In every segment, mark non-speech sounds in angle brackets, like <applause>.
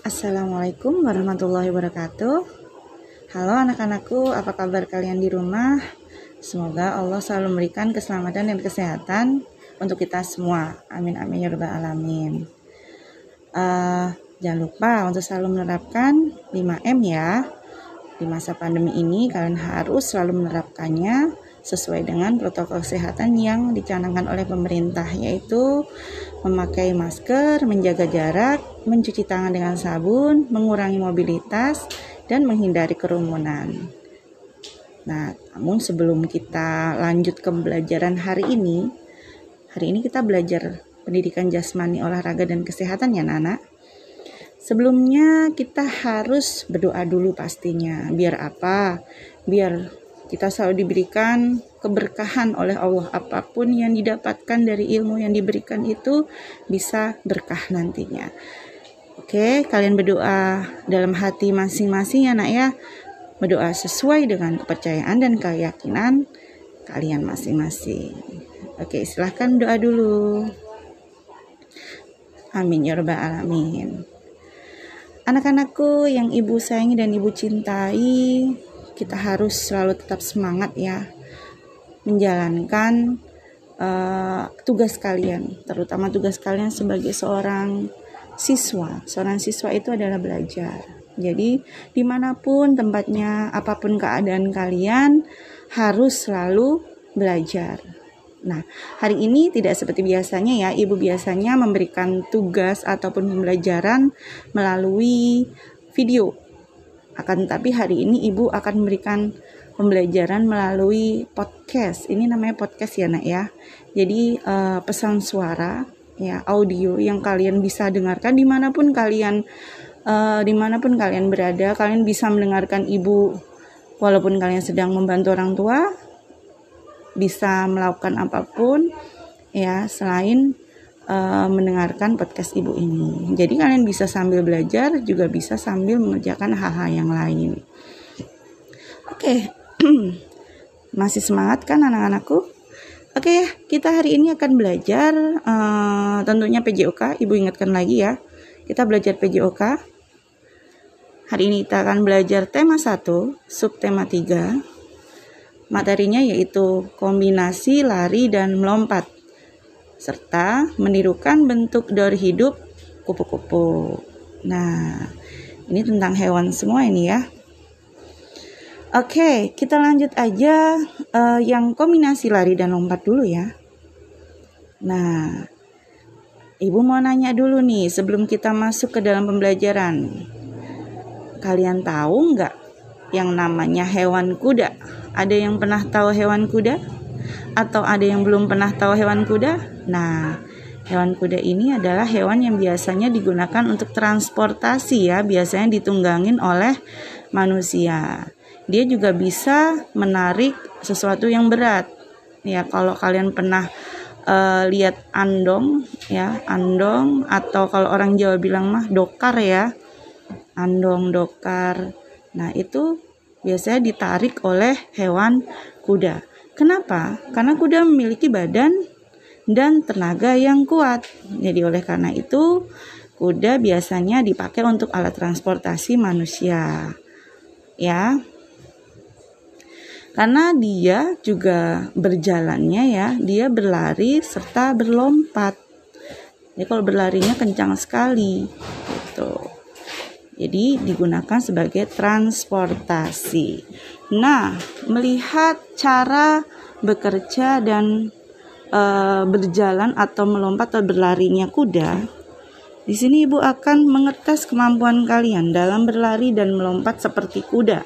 Assalamualaikum warahmatullahi wabarakatuh. Halo anak-anakku, apa kabar kalian di rumah? Semoga Allah selalu memberikan keselamatan dan kesehatan untuk kita semua. Amin amin ya rabbal alamin. Uh, jangan lupa untuk selalu menerapkan 5M ya. Di masa pandemi ini kalian harus selalu menerapkannya sesuai dengan protokol kesehatan yang dicanangkan oleh pemerintah yaitu memakai masker, menjaga jarak, mencuci tangan dengan sabun, mengurangi mobilitas, dan menghindari kerumunan. Nah, namun sebelum kita lanjut ke pembelajaran hari ini, hari ini kita belajar pendidikan jasmani, olahraga, dan kesehatan ya, Nana. Sebelumnya kita harus berdoa dulu pastinya. Biar apa? Biar kita selalu diberikan keberkahan oleh Allah. Apa pun yang didapatkan dari ilmu yang diberikan itu bisa berkah nantinya. Oke, kalian berdoa dalam hati masing-masing ya nak ya. Berdoa sesuai dengan kepercayaan dan keyakinan kalian masing-masing. Oke, silahkan doa dulu. Amin ya rabbal alamin. Anak-anakku yang ibu sayangi dan ibu cintai, kita harus selalu tetap semangat ya menjalankan uh, tugas kalian, terutama tugas kalian sebagai seorang siswa. Seorang siswa itu adalah belajar. Jadi di mana pun tempatnya, apa pun keadaan kalian harus selalu belajar. Nah, hari ini tidak seperti biasanya ya, ibu biasanya memberikan tugas ataupun pembelajaran melalui video akan tetapi hari ini ibu akan memberikan pembelajaran melalui podcast. Ini namanya podcast ya nak ya. Jadi uh, pesan suara ya audio yang kalian bisa dengarkan di mana pun kalian uh, di mana pun kalian berada. Kalian bisa mendengarkan ibu walaupun kalian sedang membantu orang tua. Bisa melakukan apa pun ya selain uh, mendengarkan podcast ibu ini. Jadi kalian bisa sambil belajar, juga bisa sambil mengerjakan hal-hal yang lain. Oke, okay. <clears throat> masih semangat kan anak-anakku? Oke okay, kita hari ini akan belajar uh, tentunya PJOK. Ibu ingatkan lagi ya, kita belajar PJOK. Hari ini kita akan belajar tema 1, subtema 3. Materinya yaitu kombinasi lari dan melompat serta menirukan bentuk daur hidup kupu-kupu. Nah, ini tentang hewan semua ini ya. Oke, kita lanjut aja uh, yang kombinasi lari dan lompat dulu ya. Nah, Ibu mau nanya dulu nih sebelum kita masuk ke dalam pembelajaran. Kalian tahu nggak yang namanya hewan kuda? Ada yang pernah tahu hewan kuda? Atau ada yang belum pernah tahu hewan kuda? Nah, hewan kuda ini adalah hewan yang biasanya digunakan untuk transportasi ya, biasanya ditunggangin oleh manusia. Dia juga bisa menarik sesuatu yang berat. Ya, kalau kalian pernah uh, lihat andong ya, andong atau kalau orang Jawa bilang mah dokar ya. Andong, dokar. Nah, itu biasanya ditarik oleh hewan kuda. Kenapa? Karena kuda memiliki badan dan tenaga yang kuat. Jadi oleh karena itu kuda biasanya dipakai untuk alat transportasi manusia. Ya. Karena dia juga berjalannya ya, dia berlari serta berlompat. Jadi kalau berlarinya kencang sekali gitu. Jadi digunakan sebagai transportasi. Nah, melihat cara bekerja dan e, berjalan atau melompat atau berlarinya kuda, di sini ibu akan mengetes kemampuan kalian dalam berlari dan melompat seperti kuda.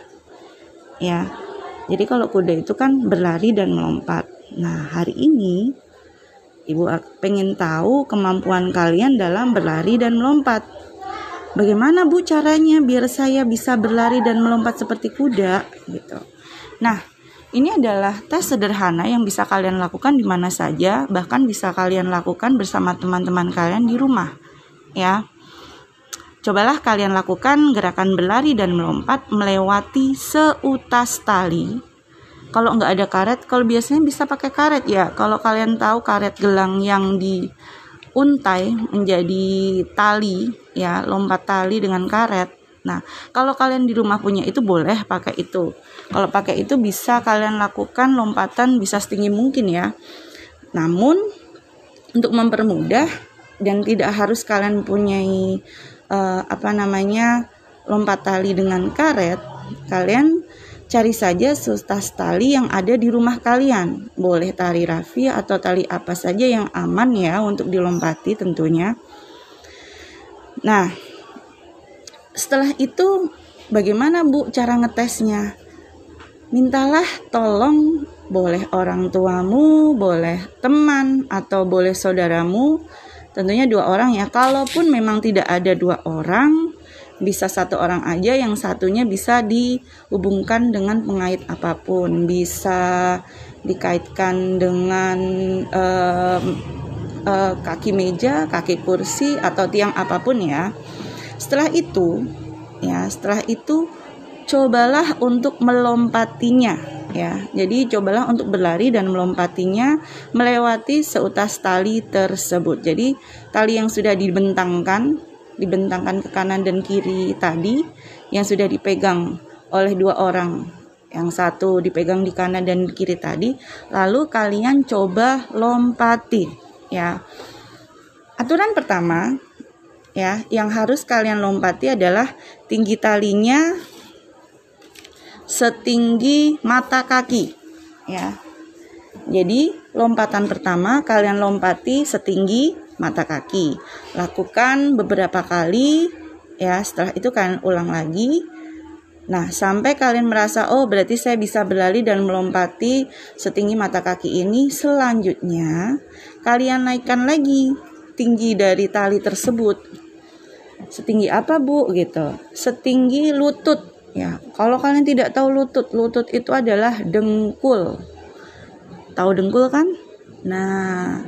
Ya. Jadi kalau kuda itu kan berlari dan melompat. Nah, hari ini ibu pengen tahu kemampuan kalian dalam berlari dan melompat. Bagaimana Bu caranya biar saya bisa berlari dan melompat seperti kuda gitu. Nah, ini adalah tes sederhana yang bisa kalian lakukan di mana saja, bahkan bisa kalian lakukan bersama teman-teman kalian di rumah. Ya. Cobalah kalian lakukan gerakan berlari dan melompat melewati seutas tali. Kalau nggak ada karet, kalau biasanya bisa pakai karet ya. Kalau kalian tahu karet gelang yang diuntai menjadi tali ya lompat tali dengan karet nah kalau kalian di rumah punya itu boleh pakai itu kalau pakai itu bisa kalian lakukan lompatan bisa setinggi mungkin ya namun untuk mempermudah dan tidak harus kalian punyai uh, apa namanya lompat tali dengan karet kalian cari saja sustas tali yang ada di rumah kalian. Boleh tali rafi atau tali apa saja yang aman ya untuk dilompati tentunya. Nah, setelah itu bagaimana Bu cara ngetesnya? Mintalah tolong boleh orang tuamu, boleh teman atau boleh saudaramu. Tentunya dua orang ya. Kalaupun memang tidak ada dua orang, bisa satu orang aja yang satunya bisa dihubungkan dengan pengait apa pun. Bisa dikaitkan dengan uh, uh, kaki meja kaki kursi atau tiang apa pun ya. Setelah itu ya setelah itu cobalah untuk melompatinya ya jadi cobalah untuk berlari dan melompatinya melewati seutas tali tersebut. Jadi tali yang sudah dibentangkan dibentangkan ke kanan dan kiri tadi yang sudah dipegang oleh dua orang. Yang satu dipegang di kanan dan kiri tadi lalu kalian coba lompati. Ya aturan pertama ya yang harus kalian lompati adalah tinggi talinya setinggi mata kaki ya jadi lompatan pertama kalian lompati setinggi mata kaki. Lakukan beberapa kali ya, setelah itu kalian ulang lagi. Nah, sampai kalian merasa oh berarti saya bisa berlari dan melompati setinggi mata kaki ini. Selanjutnya, kalian naikkan lagi tinggi dari tali tersebut. Setinggi apa, Bu? gitu. Setinggi lutut ya. Kalau kalian tidak tahu lutut, lutut itu adalah dengkul. Tahu dengkul kan? Nah,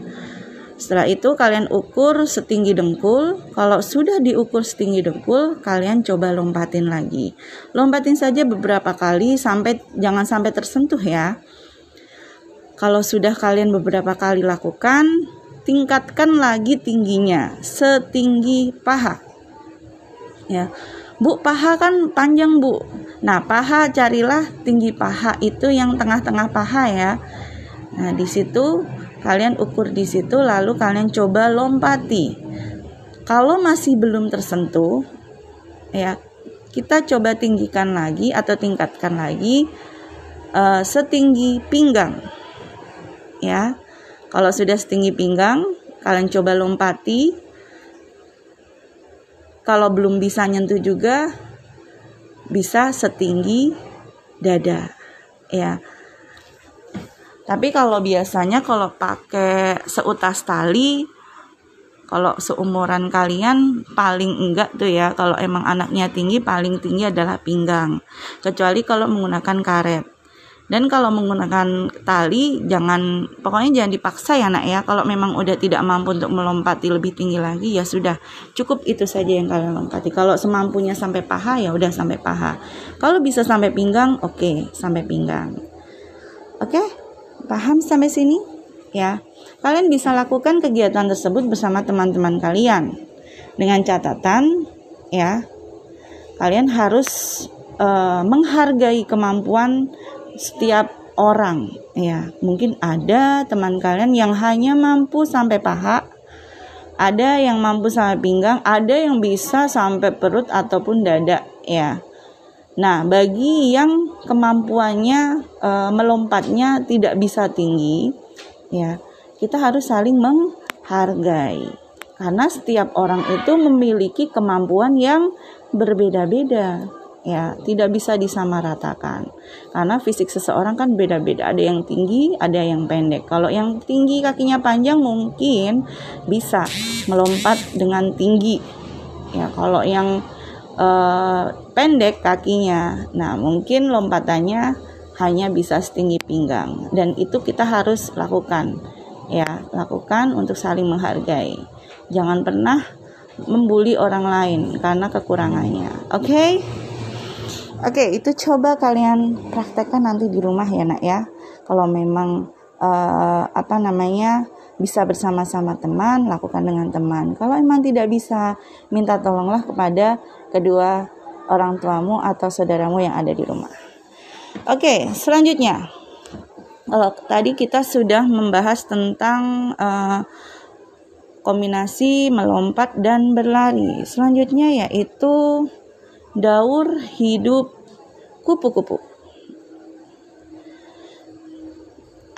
setelah itu kalian ukur setinggi dengkul. Kalau sudah diukur setinggi dengkul, kalian coba lompatin lagi. Lompatin saja beberapa kali sampai jangan sampai tersentuh ya. Kalau sudah kalian beberapa kali lakukan, tingkatkan lagi tingginya setinggi paha. Ya. Bu, paha kan panjang, Bu. Nah, paha carilah tinggi paha itu yang tengah-tengah paha ya. Nah, di situ kalian ukur di situ lalu kalian coba lompati kalau masih belum tersentuh ya kita coba tinggikan lagi atau tingkatkan lagi uh, setinggi pinggang ya kalau sudah setinggi pinggang kalian coba lompati kalau belum bisa nyentuh juga bisa setinggi dada. Ya. Tapi kalau biasanya kalau pakai seutas tali kalau seumuran kalian paling enggak tuh ya. Kalau emang anaknya tinggi paling tinggi adalah pinggang. Kecuali kalau menggunakan karet dan kalau menggunakan tali jangan pokoknya jangan dipaksa ya nak ya kalau memang udah tidak mampu untuk melompati lebih tinggi lagi ya sudah cukup itu saja yang kalian lompati kalau semampunya sampai paha ya udah sampai paha kalau bisa sampai pinggang oke okay, sampai pinggang oke okay? Paham sampai sini? Ya. Kalian bisa lakukan kegiatan tersebut bersama teman-teman kalian. Dengan catatan ya, kalian harus uh, menghargai kemampuan setiap orang ya. Mungkin ada teman kalian yang hanya mampu sampai paha, ada yang mampu sampai pinggang, ada yang bisa sampai perut ataupun dada ya. Nah, bagi yang kemampuannya e, melompatnya tidak bisa tinggi, ya, kita harus saling menghargai. Karena setiap orang itu memiliki kemampuan yang berbeda-beda, ya, tidak bisa disamaratakan. Karena fisik seseorang kan beda-beda, ada yang tinggi, ada yang pendek. Kalau yang tinggi kakinya panjang mungkin bisa melompat dengan tinggi. Ya, kalau yang uh, pendek kakinya. Nah, mungkin lompatannya hanya bisa setinggi pinggang dan itu kita harus lakukan. Ya, lakukan untuk saling menghargai. Jangan pernah membuli orang lain karena kekurangannya. Oke? Okay? Oke, itu coba kalian praktekkan nanti di rumah ya, Nak ya. Kalau memang uh, apa namanya? bisa bersama-sama teman, lakukan dengan teman. Kalau memang tidak bisa, minta tolonglah kepada kedua orang tuamu atau saudaramu yang ada di rumah. Oke, selanjutnya. Kalau tadi kita sudah membahas tentang uh, kombinasi melompat dan berlari. Selanjutnya yaitu daur hidup kupu-kupu.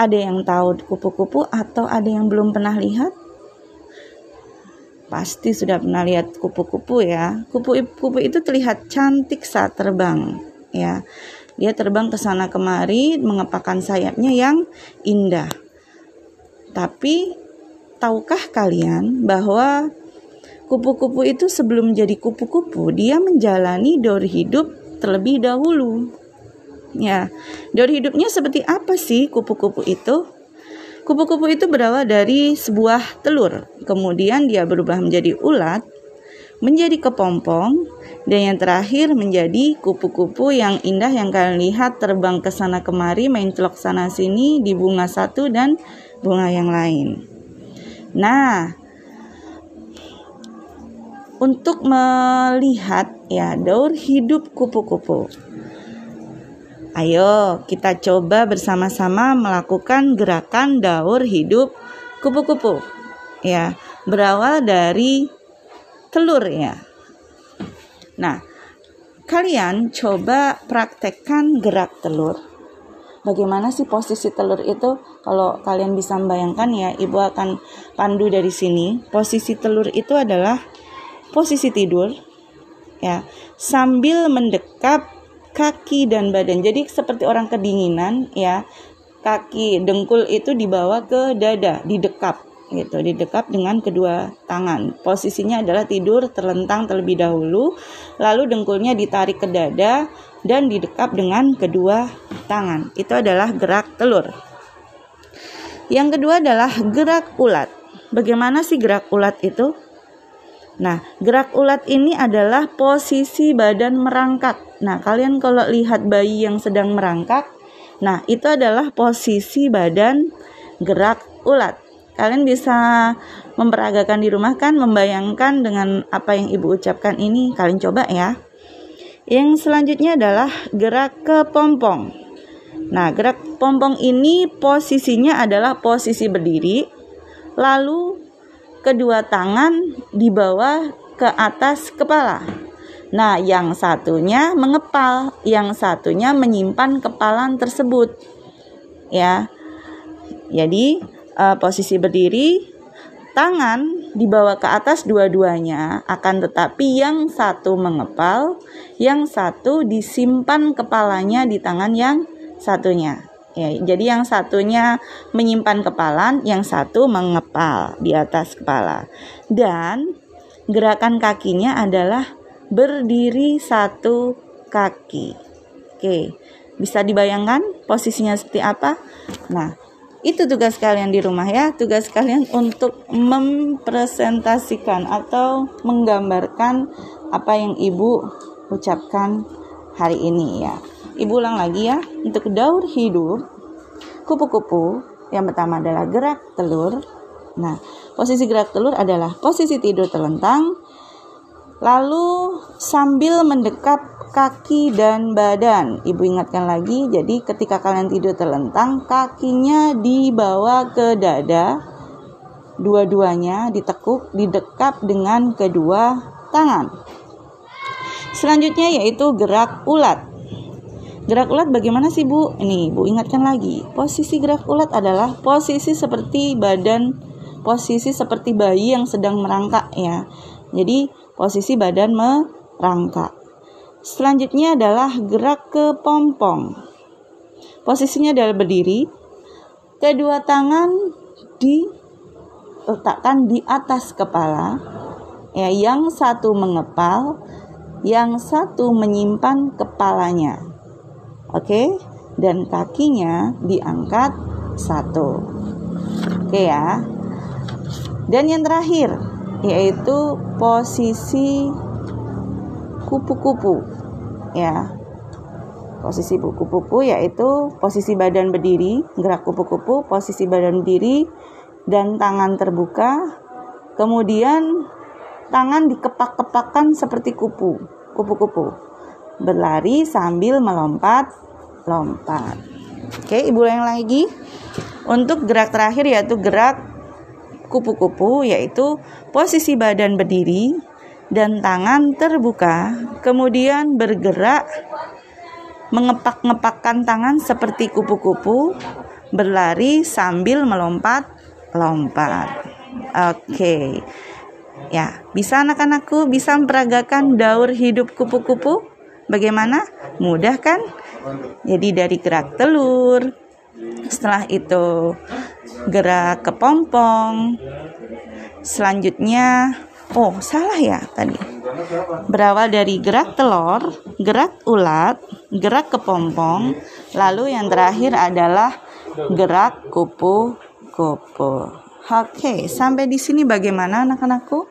Ada yang tahu kupu-kupu atau ada yang belum pernah lihat? Pasti sudah pernah lihat kupu-kupu ya. Kupu-kupu itu terlihat cantik saat terbang ya. Dia terbang ke sana kemari mengepakkan sayapnya yang indah. Tapi tahukah kalian bahwa kupu-kupu itu sebelum jadi kupu-kupu dia menjalani daur hidup terlebih dahulu. Ya, dari hidupnya seperti apa sih kupu-kupu itu? Kupu-kupu itu berawal dari sebuah telur, kemudian dia berubah menjadi ulat, menjadi kepompong, dan yang terakhir menjadi kupu-kupu yang indah yang kalian lihat terbang ke sana kemari, main celok sana sini di bunga satu dan bunga yang lain. Nah, untuk melihat ya daur hidup kupu-kupu. Ayo kita coba bersama-sama melakukan gerakan daur hidup kupu-kupu. Ya, berawal dari telur ya. Nah, kalian coba praktekkan gerak telur. Bagaimana sih posisi telur itu? Kalau kalian bisa membayangkan ya, Ibu akan pandu dari sini. Posisi telur itu adalah posisi tidur ya, sambil mendekap kaki dan badan. Jadi seperti orang kedinginan ya. Kaki dengkul itu dibawa ke dada, didekap gitu, didekap dengan kedua tangan. Posisinya adalah tidur terlentang terlebih dahulu, lalu dengkulnya ditarik ke dada dan didekap dengan kedua tangan. Itu adalah gerak telur. Yang kedua adalah gerak ulat. Bagaimana sih gerak ulat itu? Nah, gerak ulat ini adalah posisi badan merangkak. Nah, kalian kalau lihat bayi yang sedang merangkak, nah itu adalah posisi badan gerak ulat. Kalian bisa memperagakan di rumah kan, membayangkan dengan apa yang ibu ucapkan ini. Kalian coba ya. Yang selanjutnya adalah gerak ke pompong. Nah, gerak pompong ini posisinya adalah posisi berdiri, lalu kedua tangan dibawa ke atas kepala. Nah, yang satunya mengepal, yang satunya menyimpan kepalan tersebut. Ya. Jadi, uh, posisi berdiri, tangan dibawa ke atas dua-duanya, akan tetapi yang satu mengepal, yang satu disimpan kepalanya di tangan yang satunya. Ya, jadi yang satunya menyimpan kepalan, yang satu mengepal di atas kepala. Dan gerakan kakinya adalah berdiri satu kaki. Oke, bisa dibayangkan posisinya seperti apa? Nah, itu tugas kalian di rumah ya. Tugas kalian untuk mempresentasikan atau menggambarkan apa yang Ibu ucapkan hari ini ya. Ibu ulang lagi ya, untuk daur hidup kupu-kupu yang pertama adalah gerak telur. Nah, posisi gerak telur adalah posisi tidur terlentang, lalu sambil mendekap kaki dan badan. Ibu ingatkan lagi, jadi ketika kalian tidur terlentang, kakinya dibawa ke dada, dua-duanya ditekuk, didekap dengan kedua tangan. Selanjutnya yaitu gerak ulat. Gerak ulat bagaimana sih Bu? Ini Bu ingatkan lagi. Posisi gerak ulat adalah posisi seperti badan posisi seperti bayi yang sedang merangkak ya. Jadi posisi badan merangkak. Selanjutnya adalah gerak ke pompong. Posisinya adalah berdiri. Kedua tangan diletakkan di atas kepala. Ya, yang satu mengepal, yang satu menyimpan kepalanya. Oke, dan kakinya diangkat satu. Oke ya. Dan yang terakhir yaitu posisi kupu-kupu. Ya. Posisi kupu-kupu yaitu posisi badan berdiri, gerak kupu-kupu, posisi badan berdiri dan tangan terbuka. Kemudian tangan dikepak-kepakkan seperti kupu, kupu-kupu. Berlari sambil melompat-lompat. Oke, Ibu yang lagi. Untuk gerak terakhir yaitu gerak kupu-kupu yaitu posisi badan berdiri dan tangan terbuka, kemudian bergerak mengepak-ngepakkan tangan seperti kupu-kupu, berlari sambil melompat-lompat. Oke. Ya, bisa anak-anakku bisa memperagakan daur hidup kupu-kupu? Bagaimana? Mudah kan? Jadi dari gerak telur, setelah itu gerak kepompong, selanjutnya oh salah ya tadi berawal dari gerak telur, gerak ulat, gerak kepompong, lalu yang terakhir adalah gerak kupu-kupu. Oke, sampai di sini bagaimana anak-anakku?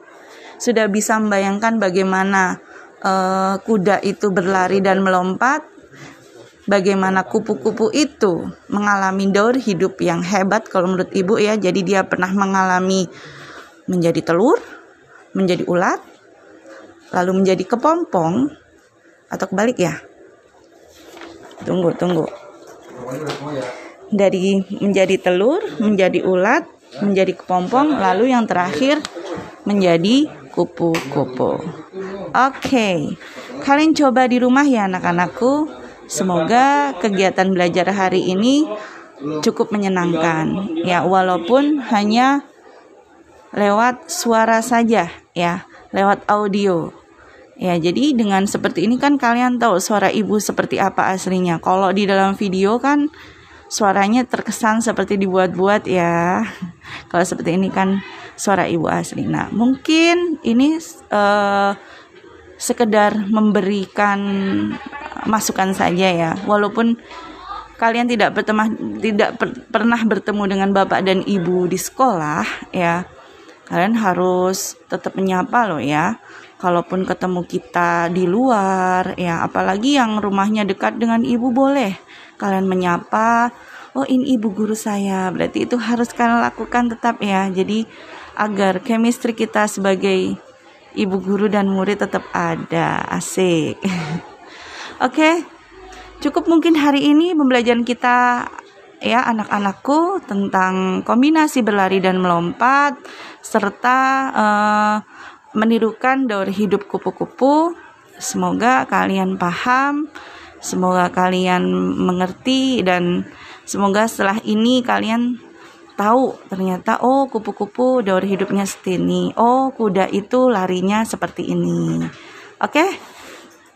Sudah bisa membayangkan bagaimana uh, kuda itu berlari dan melompat? Bagaimana kupu-kupu itu mengalami daur hidup yang hebat kalau menurut ibu ya. Jadi dia pernah mengalami menjadi telur, menjadi ulat, lalu menjadi kepompong atau kebalik ya. Tunggu, tunggu. Dari menjadi telur, menjadi ulat, menjadi kepompong, lalu yang terakhir menjadi kupu-kupu. Oke, okay. kalian coba di rumah ya anak-anakku. Semoga kegiatan belajar hari ini cukup menyenangkan. Ya, walaupun hanya lewat suara saja ya, lewat audio. Ya, jadi dengan seperti ini kan kalian tahu suara ibu seperti apa aslinya. Kalau di dalam video kan suaranya terkesan seperti dibuat-buat ya. <laughs> Kalau seperti ini kan suara ibu asli. Nah, mungkin ini uh, sekedar memberikan masukan saja ya. Walaupun kalian tidak bertemu tidak per, pernah bertemu dengan bapak dan ibu di sekolah ya. Kalian harus tetap menyapa loh ya. Kalaupun ketemu kita di luar ya, apalagi yang rumahnya dekat dengan ibu boleh kalian menyapa oh ini ibu guru saya berarti itu harus kalian lakukan tetap ya jadi agar chemistry kita sebagai ibu guru dan murid tetap ada asik <laughs> oke okay. cukup mungkin hari ini pembelajaran kita ya anak-anakku tentang kombinasi berlari dan melompat serta uh, menirukan daur hidup kupu-kupu semoga kalian paham Semoga kalian mengerti dan semoga setelah ini kalian tahu ternyata oh kupu-kupu daur hidupnya seperti ini. Oh, kuda itu larinya seperti ini. Oke.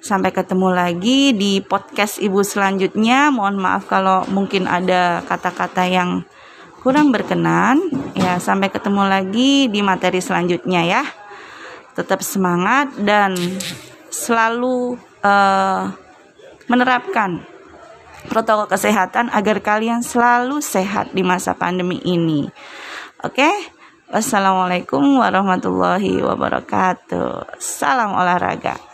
Sampai ketemu lagi di podcast Ibu selanjutnya. Mohon maaf kalau mungkin ada kata-kata yang kurang berkenan. Ya, sampai ketemu lagi di materi selanjutnya ya. Tetap semangat dan selalu uh, menerapkan protokol kesehatan agar kalian selalu sehat di masa pandemi ini. Oke? Wassalamualaikum warahmatullahi wabarakatuh. Salam olahraga.